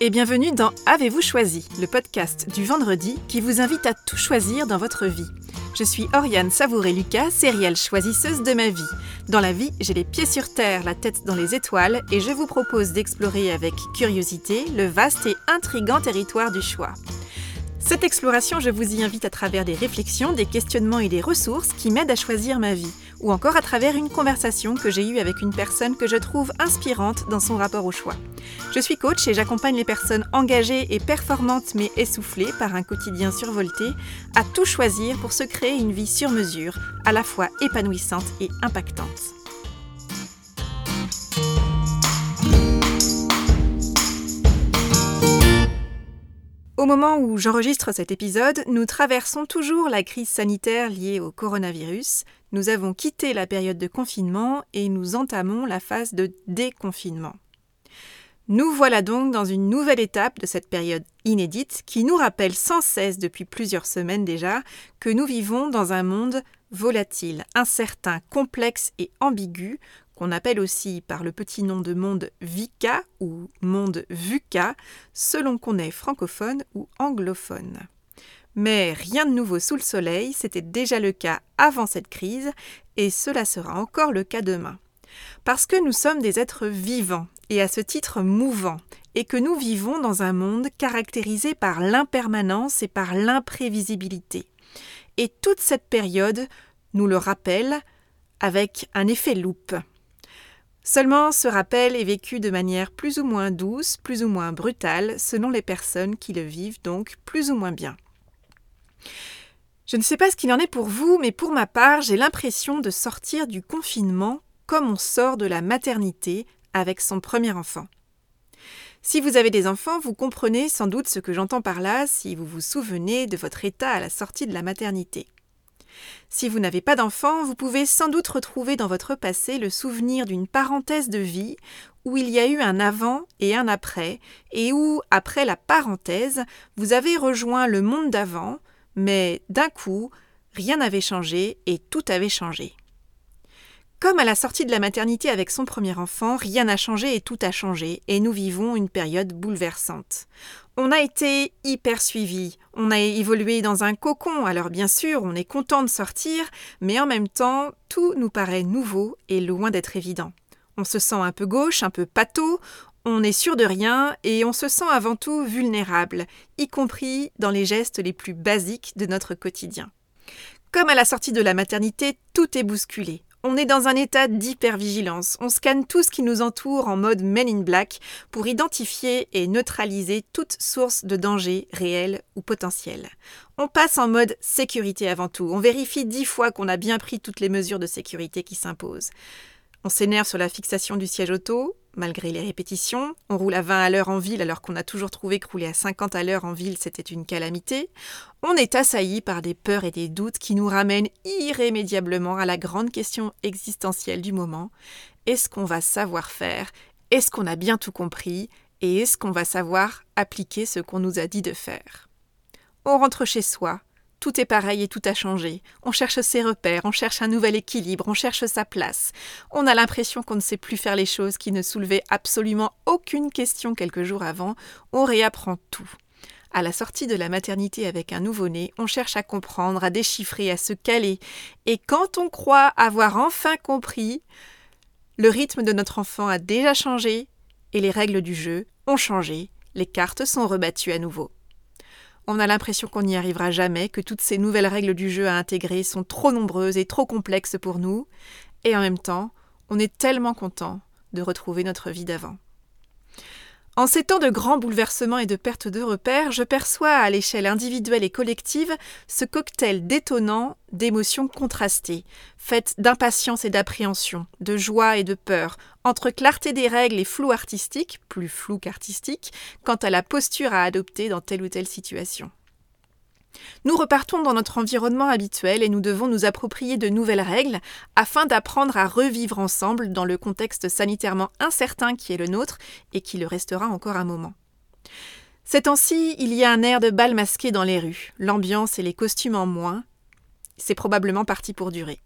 et bienvenue dans Avez-vous choisi, le podcast du vendredi qui vous invite à tout choisir dans votre vie. Je suis Oriane Savouré-Lucas, sérielle choisisseuse de ma vie. Dans la vie, j'ai les pieds sur terre, la tête dans les étoiles et je vous propose d'explorer avec curiosité le vaste et intrigant territoire du choix. Cette exploration, je vous y invite à travers des réflexions, des questionnements et des ressources qui m'aident à choisir ma vie, ou encore à travers une conversation que j'ai eue avec une personne que je trouve inspirante dans son rapport au choix. Je suis coach et j'accompagne les personnes engagées et performantes mais essoufflées par un quotidien survolté à tout choisir pour se créer une vie sur mesure, à la fois épanouissante et impactante. Au moment où j'enregistre cet épisode, nous traversons toujours la crise sanitaire liée au coronavirus. Nous avons quitté la période de confinement et nous entamons la phase de déconfinement. Nous voilà donc dans une nouvelle étape de cette période inédite qui nous rappelle sans cesse depuis plusieurs semaines déjà que nous vivons dans un monde volatile, incertain, complexe et ambigu qu'on appelle aussi par le petit nom de monde VICA ou monde VUCA, selon qu'on est francophone ou anglophone. Mais rien de nouveau sous le soleil, c'était déjà le cas avant cette crise, et cela sera encore le cas demain. Parce que nous sommes des êtres vivants, et à ce titre mouvants, et que nous vivons dans un monde caractérisé par l'impermanence et par l'imprévisibilité. Et toute cette période nous le rappelle avec un effet loupe. Seulement, ce rappel est vécu de manière plus ou moins douce, plus ou moins brutale, selon les personnes qui le vivent donc plus ou moins bien. Je ne sais pas ce qu'il en est pour vous, mais pour ma part, j'ai l'impression de sortir du confinement comme on sort de la maternité avec son premier enfant. Si vous avez des enfants, vous comprenez sans doute ce que j'entends par là si vous vous souvenez de votre état à la sortie de la maternité. Si vous n'avez pas d'enfant, vous pouvez sans doute retrouver dans votre passé le souvenir d'une parenthèse de vie où il y a eu un avant et un après, et où, après la parenthèse, vous avez rejoint le monde d'avant, mais d'un coup, rien n'avait changé et tout avait changé. Comme à la sortie de la maternité avec son premier enfant, rien n'a changé et tout a changé, et nous vivons une période bouleversante. On a été hyper suivi, on a évolué dans un cocon, alors bien sûr, on est content de sortir, mais en même temps, tout nous paraît nouveau et loin d'être évident. On se sent un peu gauche, un peu pâteau, on est sûr de rien et on se sent avant tout vulnérable, y compris dans les gestes les plus basiques de notre quotidien. Comme à la sortie de la maternité, tout est bousculé. On est dans un état d'hypervigilance. On scanne tout ce qui nous entoure en mode Men in Black pour identifier et neutraliser toute source de danger réel ou potentiel. On passe en mode sécurité avant tout. On vérifie dix fois qu'on a bien pris toutes les mesures de sécurité qui s'imposent. On s'énerve sur la fixation du siège auto, malgré les répétitions. On roule à 20 à l'heure en ville alors qu'on a toujours trouvé que rouler à 50 à l'heure en ville c'était une calamité. On est assailli par des peurs et des doutes qui nous ramènent irrémédiablement à la grande question existentielle du moment. Est-ce qu'on va savoir faire? Est-ce qu'on a bien tout compris? Et est-ce qu'on va savoir appliquer ce qu'on nous a dit de faire? On rentre chez soi, tout est pareil et tout a changé. On cherche ses repères, on cherche un nouvel équilibre, on cherche sa place. On a l'impression qu'on ne sait plus faire les choses qui ne soulevaient absolument aucune question quelques jours avant. On réapprend tout. À la sortie de la maternité avec un nouveau-né, on cherche à comprendre, à déchiffrer, à se caler. Et quand on croit avoir enfin compris, le rythme de notre enfant a déjà changé et les règles du jeu ont changé. Les cartes sont rebattues à nouveau. On a l'impression qu'on n'y arrivera jamais, que toutes ces nouvelles règles du jeu à intégrer sont trop nombreuses et trop complexes pour nous, et en même temps, on est tellement content de retrouver notre vie d'avant. En ces temps de grands bouleversements et de perte de repères, je perçois à l'échelle individuelle et collective ce cocktail détonnant d'émotions contrastées, faites d'impatience et d'appréhension, de joie et de peur, entre clarté des règles et flou artistique, plus flou qu'artistique, quant à la posture à adopter dans telle ou telle situation. Nous repartons dans notre environnement habituel et nous devons nous approprier de nouvelles règles afin d'apprendre à revivre ensemble dans le contexte sanitairement incertain qui est le nôtre et qui le restera encore un moment. Ces temps-ci, il y a un air de bal masqué dans les rues, l'ambiance et les costumes en moins. C'est probablement parti pour durer.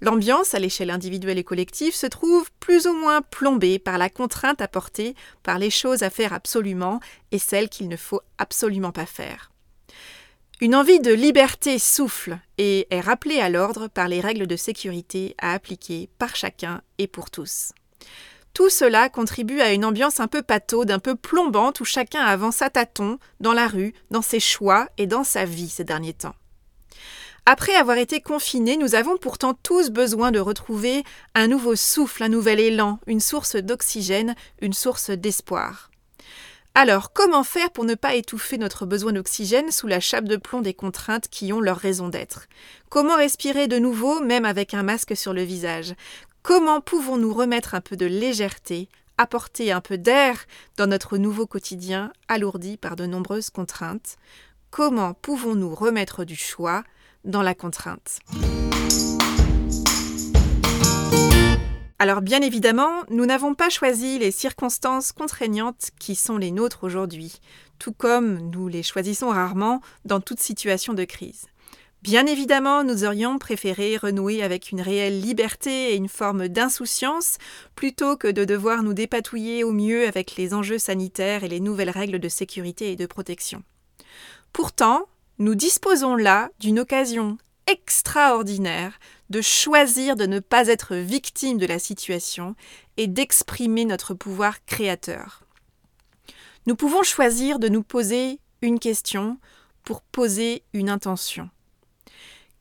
L'ambiance, à l'échelle individuelle et collective, se trouve plus ou moins plombée par la contrainte apportée par les choses à faire absolument et celles qu'il ne faut absolument pas faire. Une envie de liberté souffle et est rappelée à l'ordre par les règles de sécurité à appliquer par chacun et pour tous. Tout cela contribue à une ambiance un peu pataude, un peu plombante où chacun avance à tâtons dans la rue, dans ses choix et dans sa vie ces derniers temps. Après avoir été confinés, nous avons pourtant tous besoin de retrouver un nouveau souffle, un nouvel élan, une source d'oxygène, une source d'espoir. Alors, comment faire pour ne pas étouffer notre besoin d'oxygène sous la chape de plomb des contraintes qui ont leur raison d'être? Comment respirer de nouveau, même avec un masque sur le visage? Comment pouvons-nous remettre un peu de légèreté, apporter un peu d'air dans notre nouveau quotidien alourdi par de nombreuses contraintes? Comment pouvons-nous remettre du choix dans la contrainte? Alors bien évidemment, nous n'avons pas choisi les circonstances contraignantes qui sont les nôtres aujourd'hui, tout comme nous les choisissons rarement dans toute situation de crise. Bien évidemment, nous aurions préféré renouer avec une réelle liberté et une forme d'insouciance plutôt que de devoir nous dépatouiller au mieux avec les enjeux sanitaires et les nouvelles règles de sécurité et de protection. Pourtant, nous disposons là d'une occasion extraordinaire de choisir de ne pas être victime de la situation et d'exprimer notre pouvoir créateur. Nous pouvons choisir de nous poser une question pour poser une intention.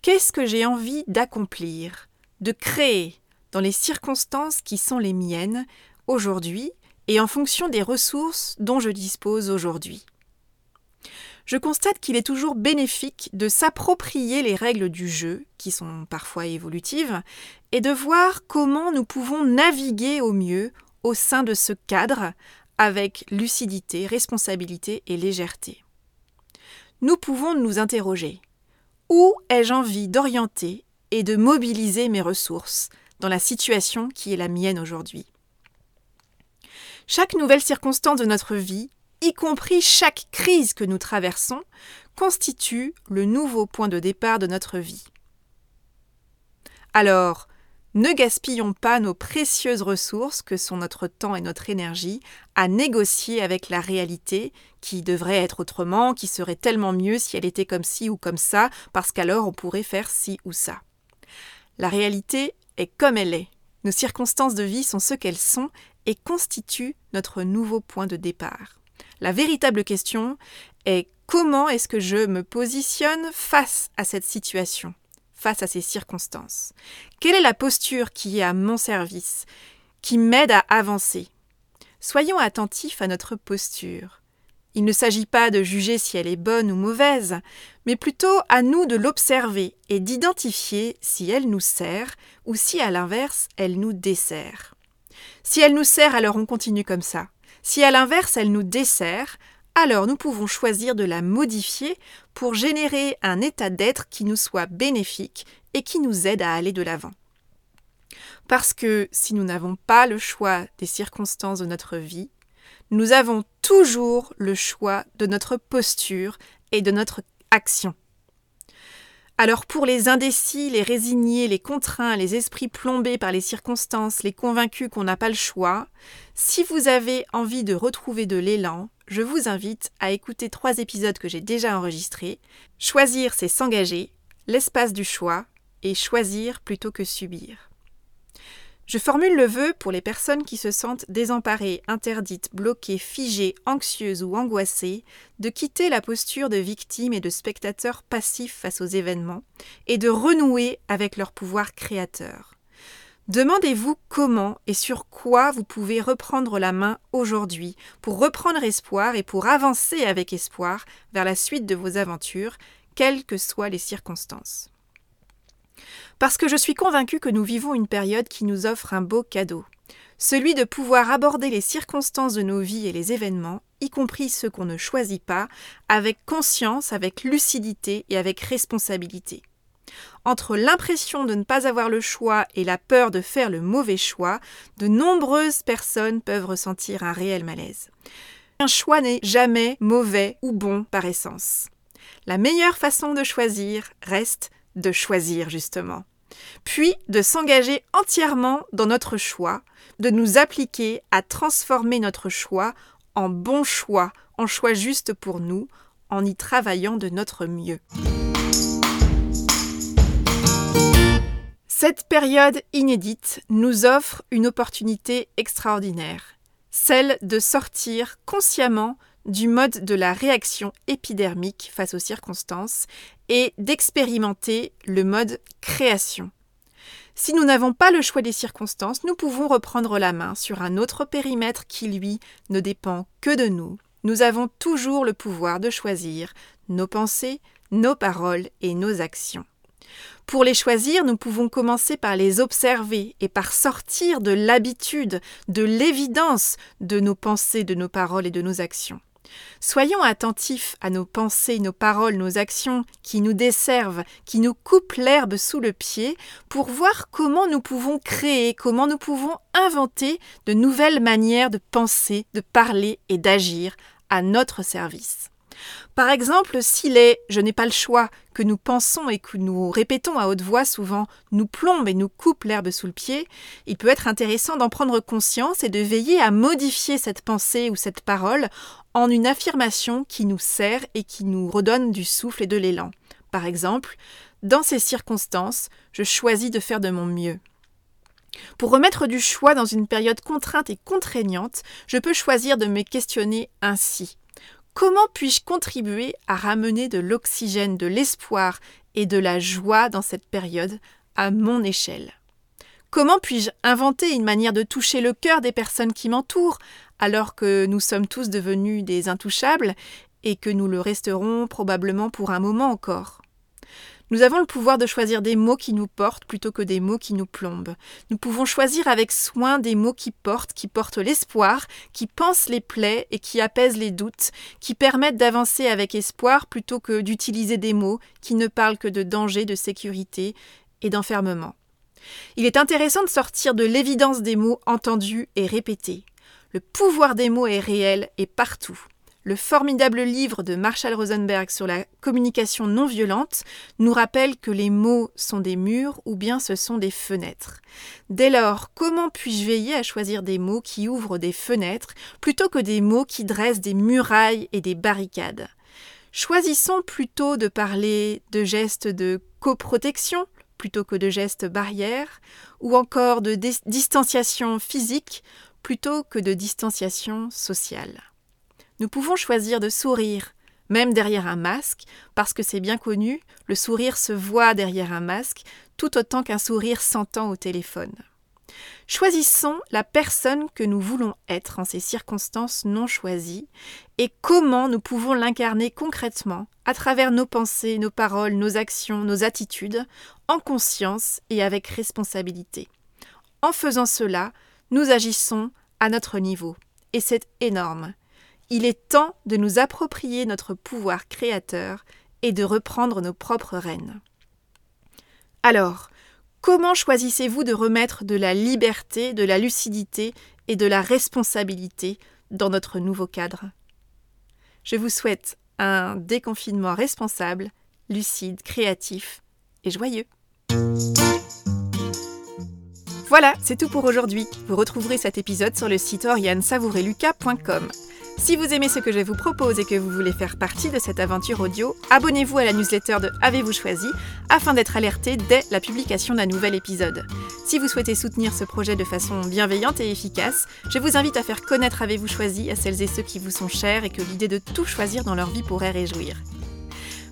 Qu'est-ce que j'ai envie d'accomplir, de créer dans les circonstances qui sont les miennes aujourd'hui et en fonction des ressources dont je dispose aujourd'hui? Je constate qu'il est toujours bénéfique de s'approprier les règles du jeu, qui sont parfois évolutives, et de voir comment nous pouvons naviguer au mieux au sein de ce cadre avec lucidité, responsabilité et légèreté. Nous pouvons nous interroger. Où ai-je envie d'orienter et de mobiliser mes ressources dans la situation qui est la mienne aujourd'hui? Chaque nouvelle circonstance de notre vie y compris chaque crise que nous traversons, constitue le nouveau point de départ de notre vie. Alors, ne gaspillons pas nos précieuses ressources que sont notre temps et notre énergie à négocier avec la réalité qui devrait être autrement, qui serait tellement mieux si elle était comme ci ou comme ça, parce qu'alors on pourrait faire ci ou ça. La réalité est comme elle est. Nos circonstances de vie sont ce qu'elles sont et constituent notre nouveau point de départ. La véritable question est comment est-ce que je me positionne face à cette situation, face à ces circonstances? Quelle est la posture qui est à mon service, qui m'aide à avancer? Soyons attentifs à notre posture. Il ne s'agit pas de juger si elle est bonne ou mauvaise, mais plutôt à nous de l'observer et d'identifier si elle nous sert ou si à l'inverse elle nous dessert. Si elle nous sert, alors on continue comme ça. Si à l'inverse elle nous dessert, alors nous pouvons choisir de la modifier pour générer un état d'être qui nous soit bénéfique et qui nous aide à aller de l'avant. Parce que si nous n'avons pas le choix des circonstances de notre vie, nous avons toujours le choix de notre posture et de notre action. Alors pour les indécis, les résignés, les contraints, les esprits plombés par les circonstances, les convaincus qu'on n'a pas le choix, si vous avez envie de retrouver de l'élan, je vous invite à écouter trois épisodes que j'ai déjà enregistrés. Choisir, c'est s'engager, l'espace du choix, et choisir plutôt que subir. Je formule le vœu pour les personnes qui se sentent désemparées, interdites, bloquées, figées, anxieuses ou angoissées, de quitter la posture de victime et de spectateur passif face aux événements et de renouer avec leur pouvoir créateur. Demandez-vous comment et sur quoi vous pouvez reprendre la main aujourd'hui pour reprendre espoir et pour avancer avec espoir vers la suite de vos aventures, quelles que soient les circonstances. Parce que je suis convaincue que nous vivons une période qui nous offre un beau cadeau, celui de pouvoir aborder les circonstances de nos vies et les événements, y compris ceux qu'on ne choisit pas, avec conscience, avec lucidité et avec responsabilité. Entre l'impression de ne pas avoir le choix et la peur de faire le mauvais choix, de nombreuses personnes peuvent ressentir un réel malaise. Un choix n'est jamais mauvais ou bon par essence. La meilleure façon de choisir reste de choisir justement. puis de s'engager entièrement dans notre choix, de nous appliquer à transformer notre choix en bon choix, en choix juste pour nous, en y travaillant de notre mieux. Cette période inédite nous offre une opportunité extraordinaire, celle de sortir consciemment du mode de la réaction épidermique face aux circonstances et d'expérimenter le mode création. Si nous n'avons pas le choix des circonstances, nous pouvons reprendre la main sur un autre périmètre qui, lui, ne dépend que de nous. Nous avons toujours le pouvoir de choisir nos pensées, nos paroles et nos actions. Pour les choisir, nous pouvons commencer par les observer et par sortir de l'habitude, de l'évidence de nos pensées, de nos paroles et de nos actions. Soyons attentifs à nos pensées, nos paroles, nos actions qui nous desservent, qui nous coupent l'herbe sous le pied, pour voir comment nous pouvons créer, comment nous pouvons inventer de nouvelles manières de penser, de parler et d'agir à notre service. Par exemple, si les je n'ai pas le choix que nous pensons et que nous répétons à haute voix souvent nous plombe et nous coupe l'herbe sous le pied, il peut être intéressant d'en prendre conscience et de veiller à modifier cette pensée ou cette parole en une affirmation qui nous sert et qui nous redonne du souffle et de l'élan. Par exemple, dans ces circonstances, je choisis de faire de mon mieux. Pour remettre du choix dans une période contrainte et contraignante, je peux choisir de me questionner ainsi. Comment puis-je contribuer à ramener de l'oxygène, de l'espoir et de la joie dans cette période à mon échelle? Comment puis-je inventer une manière de toucher le cœur des personnes qui m'entourent alors que nous sommes tous devenus des intouchables et que nous le resterons probablement pour un moment encore? Nous avons le pouvoir de choisir des mots qui nous portent plutôt que des mots qui nous plombent. Nous pouvons choisir avec soin des mots qui portent, qui portent l'espoir, qui pansent les plaies et qui apaisent les doutes, qui permettent d'avancer avec espoir plutôt que d'utiliser des mots qui ne parlent que de danger, de sécurité et d'enfermement. Il est intéressant de sortir de l'évidence des mots entendus et répétés. Le pouvoir des mots est réel et partout le formidable livre de Marshall Rosenberg sur la communication non violente nous rappelle que les mots sont des murs ou bien ce sont des fenêtres. Dès lors, comment puis-je veiller à choisir des mots qui ouvrent des fenêtres plutôt que des mots qui dressent des murailles et des barricades? Choisissons plutôt de parler de gestes de coprotection plutôt que de gestes barrières, ou encore de distanciation physique plutôt que de distanciation sociale. Nous pouvons choisir de sourire, même derrière un masque, parce que c'est bien connu, le sourire se voit derrière un masque, tout autant qu'un sourire s'entend au téléphone. Choisissons la personne que nous voulons être en ces circonstances non choisies et comment nous pouvons l'incarner concrètement à travers nos pensées, nos paroles, nos actions, nos attitudes, en conscience et avec responsabilité. En faisant cela, nous agissons à notre niveau. Et c'est énorme. Il est temps de nous approprier notre pouvoir créateur et de reprendre nos propres rênes. Alors, comment choisissez-vous de remettre de la liberté, de la lucidité et de la responsabilité dans notre nouveau cadre? Je vous souhaite un déconfinement responsable, lucide, créatif et joyeux. Voilà, c'est tout pour aujourd'hui. Vous retrouverez cet épisode sur le site oriansavoureluca.com. Si vous aimez ce que je vous propose et que vous voulez faire partie de cette aventure audio, abonnez-vous à la newsletter de Avez-vous choisi afin d'être alerté dès la publication d'un nouvel épisode. Si vous souhaitez soutenir ce projet de façon bienveillante et efficace, je vous invite à faire connaître Avez-vous choisi à celles et ceux qui vous sont chers et que l'idée de tout choisir dans leur vie pourrait réjouir.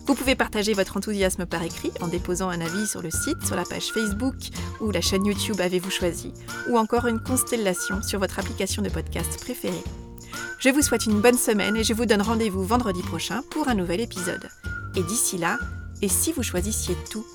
Vous pouvez partager votre enthousiasme par écrit en déposant un avis sur le site, sur la page Facebook ou la chaîne YouTube Avez-vous choisi, ou encore une constellation sur votre application de podcast préférée. Je vous souhaite une bonne semaine et je vous donne rendez-vous vendredi prochain pour un nouvel épisode. Et d'ici là, et si vous choisissiez tout?